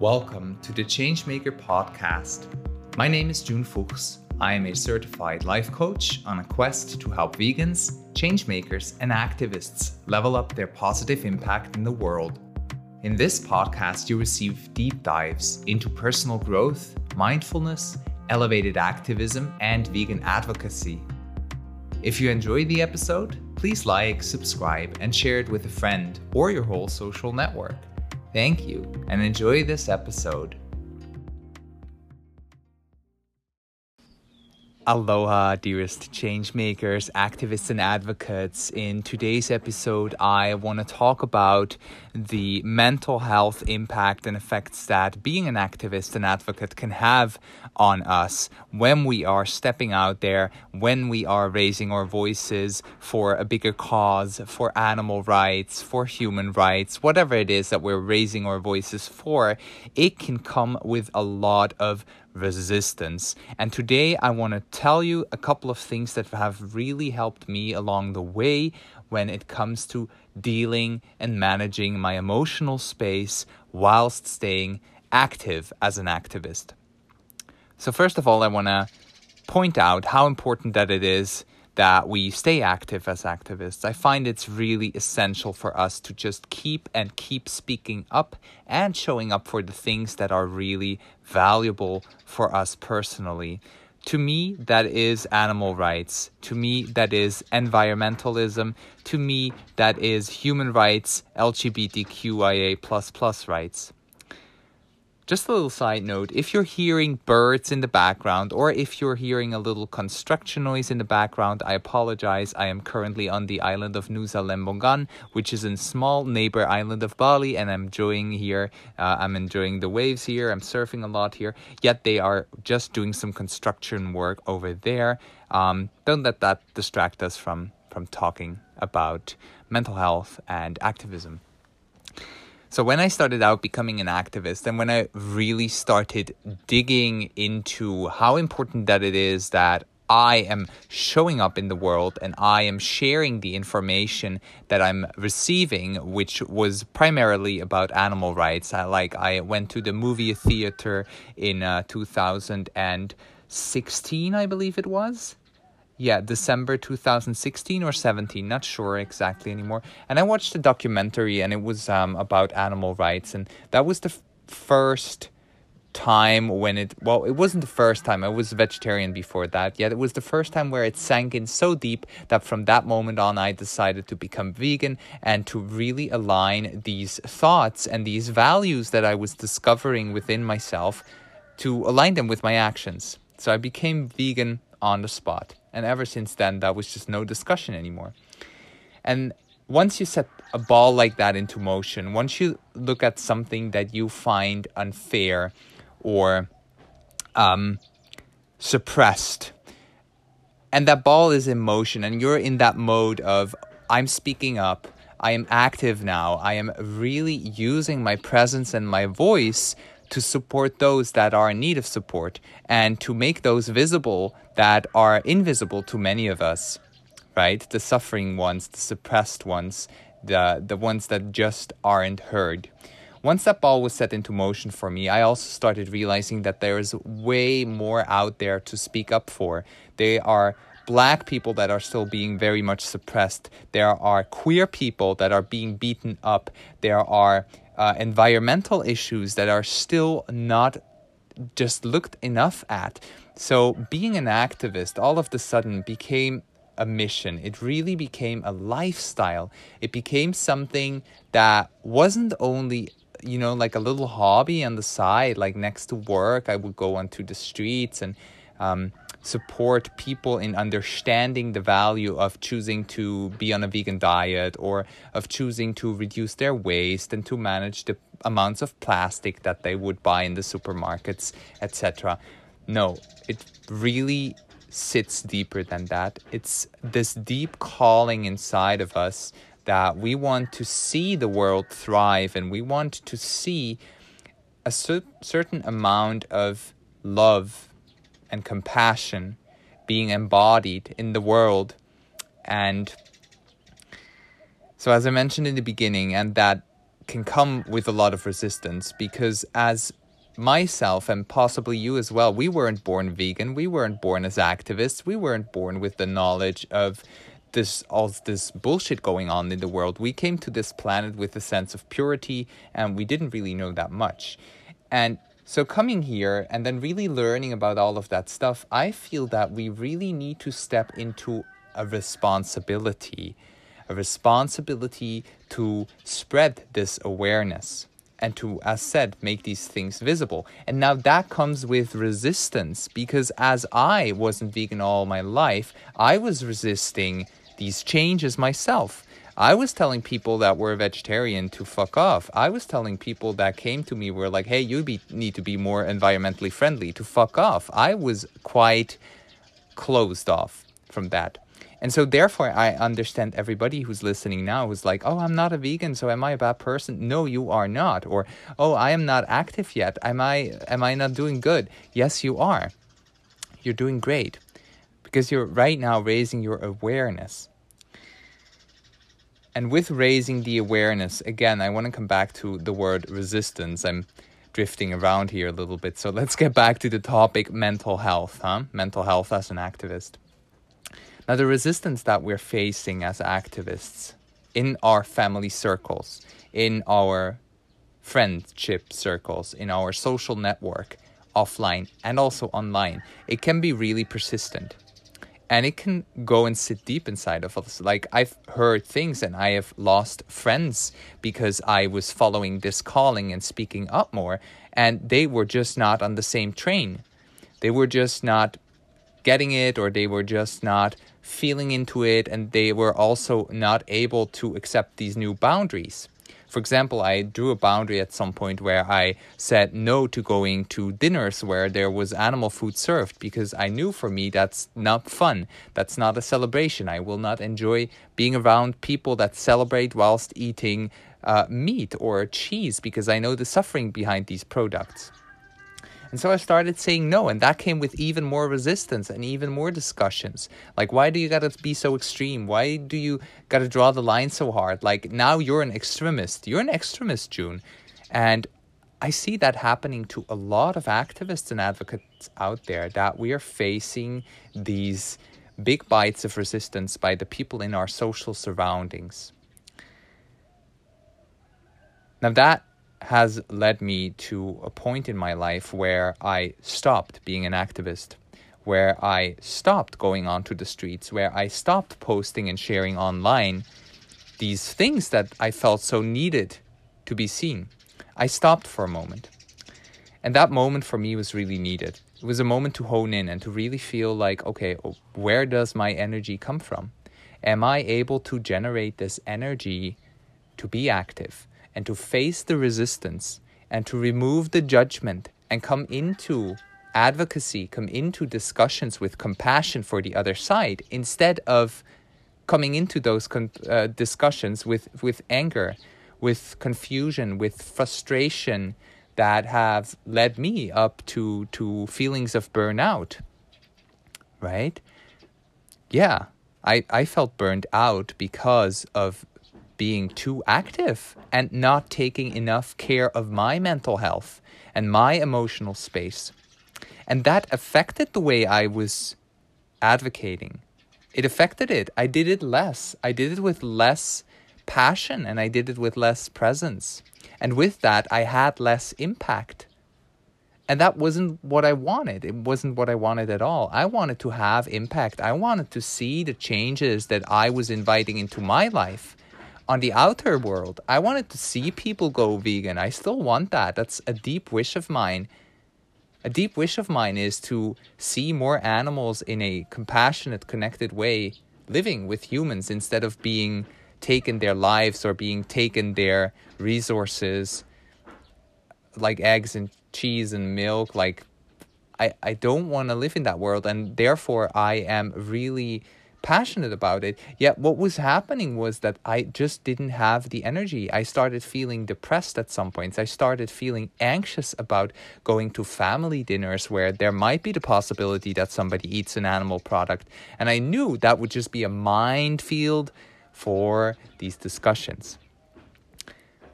Welcome to the Changemaker podcast. My name is June Fuchs. I am a certified life coach on a quest to help vegans, changemakers, and activists level up their positive impact in the world. In this podcast, you receive deep dives into personal growth, mindfulness, elevated activism, and vegan advocacy. If you enjoyed the episode, please like, subscribe, and share it with a friend or your whole social network. Thank you and enjoy this episode. Aloha, dearest changemakers, activists, and advocates. In today's episode, I want to talk about the mental health impact and effects that being an activist and advocate can have on us when we are stepping out there, when we are raising our voices for a bigger cause, for animal rights, for human rights, whatever it is that we're raising our voices for. It can come with a lot of resistance. And today I want to tell you a couple of things that have really helped me along the way when it comes to dealing and managing my emotional space whilst staying active as an activist. So, first of all, I want to point out how important that it is that we stay active as activists. I find it's really essential for us to just keep and keep speaking up and showing up for the things that are really valuable for us personally. To me, that is animal rights. To me, that is environmentalism. To me, that is human rights, LGBTQIA plus rights. Just a little side note if you're hearing birds in the background or if you're hearing a little construction noise in the background, I apologize. I am currently on the island of Nusa Lembongan, which is a small neighbor island of Bali, and I'm enjoying here. Uh, I'm enjoying the waves here. I'm surfing a lot here. Yet they are just doing some construction work over there. Um, don't let that distract us from, from talking about mental health and activism. So when I started out becoming an activist and when I really started digging into how important that it is that I am showing up in the world and I am sharing the information that I'm receiving, which was primarily about animal rights. I, like I went to the movie theater in uh, 2016, I believe it was yeah, December 2016 or 17, not sure exactly anymore. And I watched a documentary and it was um, about animal rights. And that was the f- first time when it, well, it wasn't the first time. I was vegetarian before that. Yet it was the first time where it sank in so deep that from that moment on, I decided to become vegan and to really align these thoughts and these values that I was discovering within myself to align them with my actions. So I became vegan on the spot. And ever since then, that was just no discussion anymore. And once you set a ball like that into motion, once you look at something that you find unfair or um, suppressed, and that ball is in motion, and you're in that mode of, I'm speaking up, I am active now, I am really using my presence and my voice to support those that are in need of support and to make those visible that are invisible to many of us, right? The suffering ones, the suppressed ones, the, the ones that just aren't heard. Once that ball was set into motion for me, I also started realizing that there is way more out there to speak up for. There are black people that are still being very much suppressed. There are queer people that are being beaten up. There are uh, environmental issues that are still not just looked enough at. So, being an activist all of a sudden became a mission. It really became a lifestyle. It became something that wasn't only, you know, like a little hobby on the side, like next to work. I would go onto the streets and um, support people in understanding the value of choosing to be on a vegan diet or of choosing to reduce their waste and to manage the amounts of plastic that they would buy in the supermarkets, etc. No, it really sits deeper than that. It's this deep calling inside of us that we want to see the world thrive and we want to see a cer- certain amount of love and compassion being embodied in the world. And so, as I mentioned in the beginning, and that can come with a lot of resistance because as myself and possibly you as well, we weren't born vegan. We weren't born as activists. We weren't born with the knowledge of this all this bullshit going on in the world. We came to this planet with a sense of purity and we didn't really know that much. And so coming here and then really learning about all of that stuff, I feel that we really need to step into a responsibility, a responsibility to spread this awareness and to, as said, make these things visible. And now that comes with resistance because as I wasn't vegan all my life, I was resisting these changes myself. I was telling people that were vegetarian to fuck off. I was telling people that came to me were like, "Hey, you be, need to be more environmentally friendly to fuck off." I was quite closed off from that. And so therefore I understand everybody who's listening now who's like, "Oh, I'm not a vegan, so am I a bad person?" No, you are not. Or, "Oh, I am not active yet. Am I am I not doing good?" Yes, you are. You're doing great. Because you're right now raising your awareness and with raising the awareness, again, I want to come back to the word resistance. I'm drifting around here a little bit. So let's get back to the topic mental health, huh? Mental health as an activist. Now, the resistance that we're facing as activists in our family circles, in our friendship circles, in our social network, offline and also online, it can be really persistent and it can go and sit deep inside of us. Like I've heard things and I have lost friends because I was following this calling and speaking up more, and they were just not on the same train. They were just not getting it, or they were just not feeling into it, and they were also not able to accept these new boundaries. For example, I drew a boundary at some point where I said no to going to dinners where there was animal food served because I knew for me that's not fun. That's not a celebration. I will not enjoy being around people that celebrate whilst eating uh, meat or cheese because I know the suffering behind these products. And so I started saying no, and that came with even more resistance and even more discussions. Like, why do you gotta be so extreme? Why do you gotta draw the line so hard? Like, now you're an extremist. You're an extremist, June. And I see that happening to a lot of activists and advocates out there that we are facing these big bites of resistance by the people in our social surroundings. Now, that has led me to a point in my life where I stopped being an activist, where I stopped going onto the streets, where I stopped posting and sharing online these things that I felt so needed to be seen. I stopped for a moment. And that moment for me was really needed. It was a moment to hone in and to really feel like, okay, where does my energy come from? Am I able to generate this energy to be active? And to face the resistance and to remove the judgment and come into advocacy, come into discussions with compassion for the other side instead of coming into those con- uh, discussions with, with anger, with confusion, with frustration that have led me up to, to feelings of burnout. Right? Yeah, I, I felt burned out because of being too active and not taking enough care of my mental health and my emotional space. And that affected the way I was advocating. It affected it. I did it less. I did it with less passion and I did it with less presence. And with that, I had less impact. And that wasn't what I wanted. It wasn't what I wanted at all. I wanted to have impact. I wanted to see the changes that I was inviting into my life on the outer world, I wanted to see people go vegan. I still want that. That's a deep wish of mine. A deep wish of mine is to see more animals in a compassionate, connected way living with humans instead of being taken their lives or being taken their resources like eggs and cheese and milk. Like, I, I don't want to live in that world. And therefore, I am really passionate about it. Yet what was happening was that I just didn't have the energy. I started feeling depressed at some points. I started feeling anxious about going to family dinners where there might be the possibility that somebody eats an animal product. And I knew that would just be a minefield for these discussions.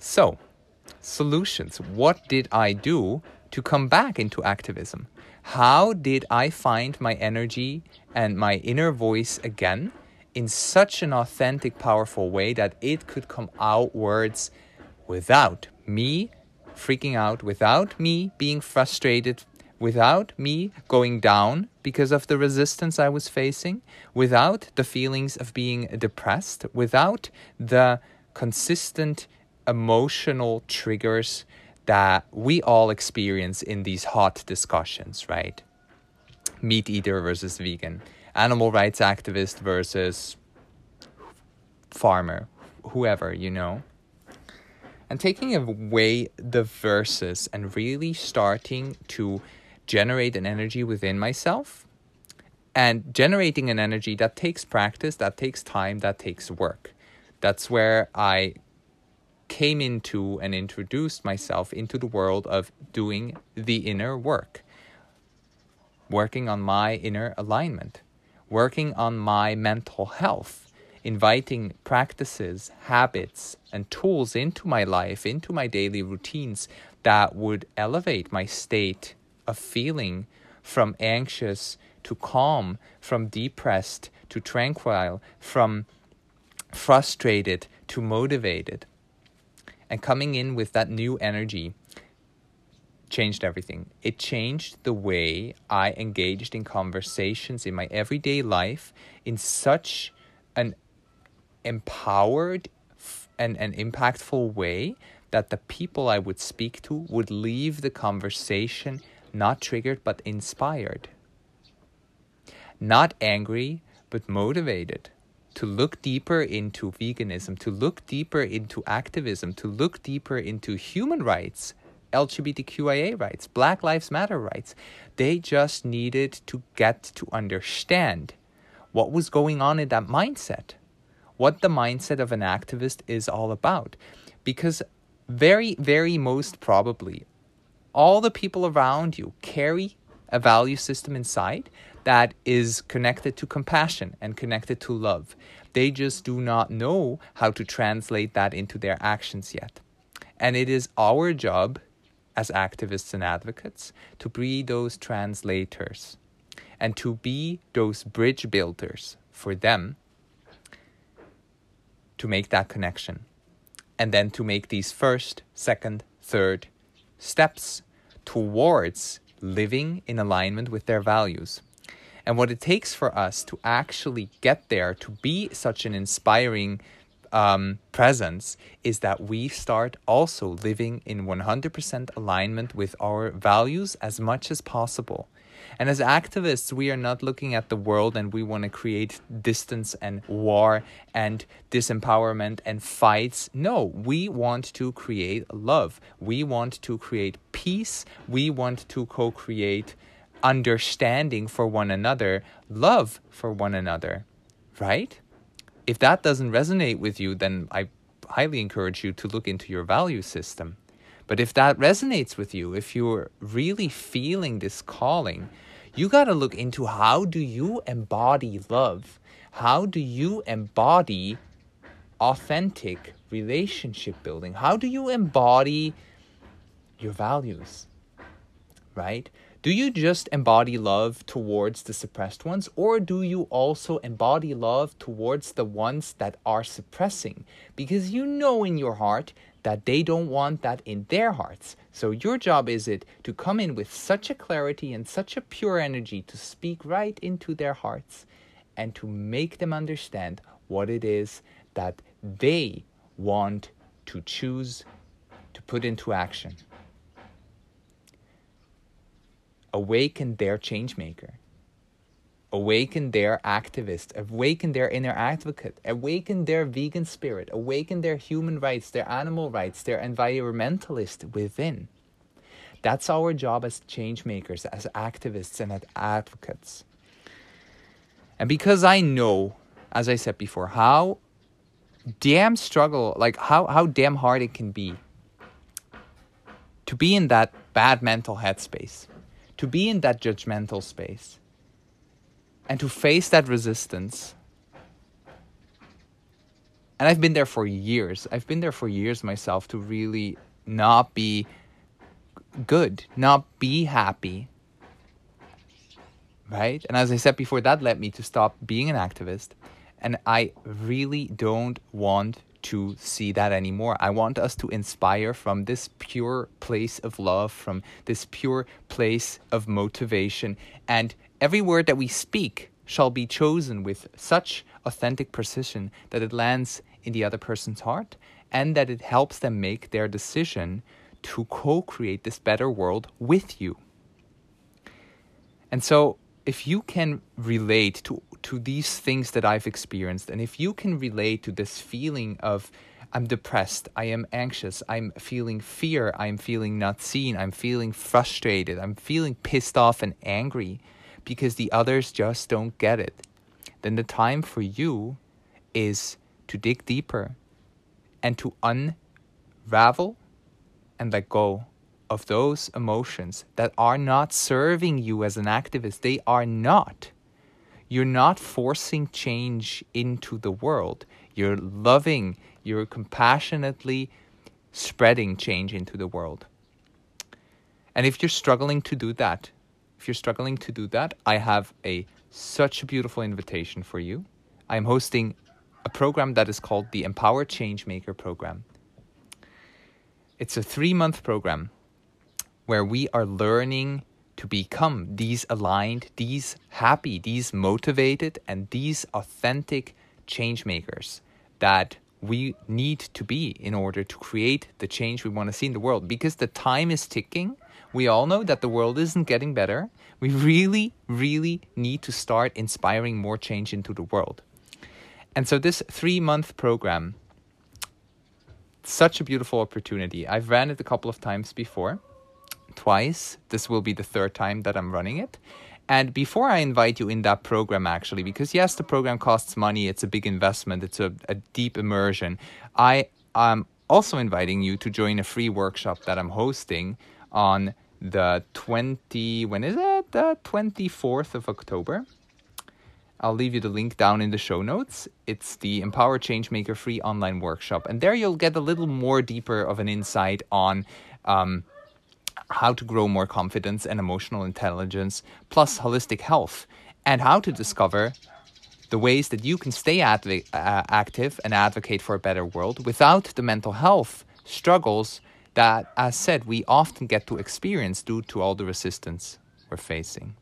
So, solutions. What did I do to come back into activism? How did I find my energy and my inner voice again in such an authentic, powerful way that it could come outwards without me freaking out, without me being frustrated, without me going down because of the resistance I was facing, without the feelings of being depressed, without the consistent emotional triggers that we all experience in these hot discussions, right? Meat eater versus vegan, animal rights activist versus farmer, whoever, you know and taking away the verses and really starting to generate an energy within myself and generating an energy that takes practice, that takes time, that takes work. That's where I came into and introduced myself into the world of doing the inner work, working on my inner alignment, working on my mental health. Inviting practices, habits, and tools into my life, into my daily routines that would elevate my state of feeling from anxious to calm, from depressed to tranquil, from frustrated to motivated. And coming in with that new energy changed everything. It changed the way I engaged in conversations in my everyday life in such an empowered and an impactful way that the people I would speak to would leave the conversation not triggered but inspired. Not angry but motivated to look deeper into veganism, to look deeper into activism, to look deeper into human rights, LGBTQIA rights, Black Lives Matter rights. They just needed to get to understand what was going on in that mindset what the mindset of an activist is all about. Because very, very most probably, all the people around you carry a value system inside that is connected to compassion and connected to love. They just do not know how to translate that into their actions yet. And it is our job as activists and advocates to be those translators and to be those bridge builders for them to make that connection. And then to make these first, second, third steps towards living in alignment with their values. And what it takes for us to actually get there, to be such an inspiring um, presence, is that we start also living in 100% alignment with our values as much as possible. And as activists, we are not looking at the world and we want to create distance and war and disempowerment and fights. No, we want to create love. We want to create peace. We want to co create understanding for one another, love for one another, right? If that doesn't resonate with you, then I highly encourage you to look into your value system. But if that resonates with you, if you're really feeling this calling, you got to look into how do you embody love? How do you embody authentic relationship building? How do you embody your values? Right? Do you just embody love towards the suppressed ones, or do you also embody love towards the ones that are suppressing? Because you know in your heart that they don't want that in their hearts. So your job is it to come in with such a clarity and such a pure energy to speak right into their hearts and to make them understand what it is that they want to choose to put into action. Awaken their change maker. Awaken their activist, awaken their inner advocate, awaken their vegan spirit, awaken their human rights, their animal rights, their environmentalist within. That's our job as change makers, as activists, and as advocates. And because I know, as I said before, how damn struggle, like how, how damn hard it can be to be in that bad mental headspace, to be in that judgmental space, and to face that resistance And I've been there for years. I've been there for years myself to really not be good, not be happy. Right? And as I said before, that led me to stop being an activist. And I really don't want to see that anymore. I want us to inspire from this pure place of love, from this pure place of motivation. And every word that we speak shall be chosen with such authentic precision that it lands in the other person's heart and that it helps them make their decision to co create this better world with you. And so, if you can relate to, to these things that I've experienced, and if you can relate to this feeling of I'm depressed, I am anxious, I'm feeling fear, I'm feeling not seen, I'm feeling frustrated, I'm feeling pissed off and angry because the others just don't get it, then the time for you is to dig deeper and to unravel and let go of those emotions that are not serving you as an activist. They are not. You're not forcing change into the world. You're loving, you're compassionately spreading change into the world. And if you're struggling to do that, if you're struggling to do that, I have a such a beautiful invitation for you. I'm hosting a program that is called the Empower Changemaker program. It's a three month program where we are learning to become these aligned, these happy, these motivated, and these authentic change makers that we need to be in order to create the change we want to see in the world because the time is ticking. We all know that the world isn't getting better. We really, really need to start inspiring more change into the world. And so, this three month program such a beautiful opportunity. I've ran it a couple of times before, twice. This will be the third time that I'm running it. And before I invite you in that program, actually, because yes, the program costs money, it's a big investment, it's a, a deep immersion, I am also inviting you to join a free workshop that I'm hosting on the 20, when is it? The 24th of October. I'll leave you the link down in the show notes. It's the Empower Changemaker free online workshop. And there you'll get a little more deeper of an insight on um, how to grow more confidence and emotional intelligence, plus holistic health, and how to discover the ways that you can stay adv- uh, active and advocate for a better world without the mental health struggles that, as said, we often get to experience due to all the resistance we're facing.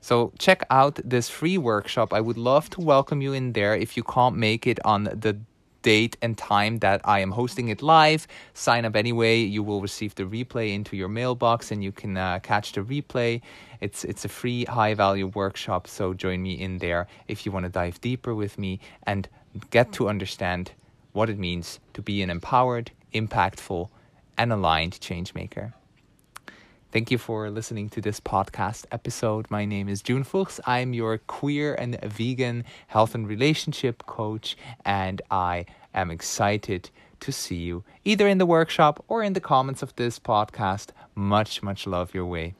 So check out this free workshop. I would love to welcome you in there if you can't make it on the date and time that I am hosting it live. Sign up anyway. You will receive the replay into your mailbox and you can uh, catch the replay. It's it's a free high value workshop, so join me in there if you want to dive deeper with me and get to understand what it means to be an empowered, impactful, and aligned change maker. Thank you for listening to this podcast episode. My name is June Fuchs. I'm your queer and vegan health and relationship coach, and I am excited to see you either in the workshop or in the comments of this podcast. Much, much love your way.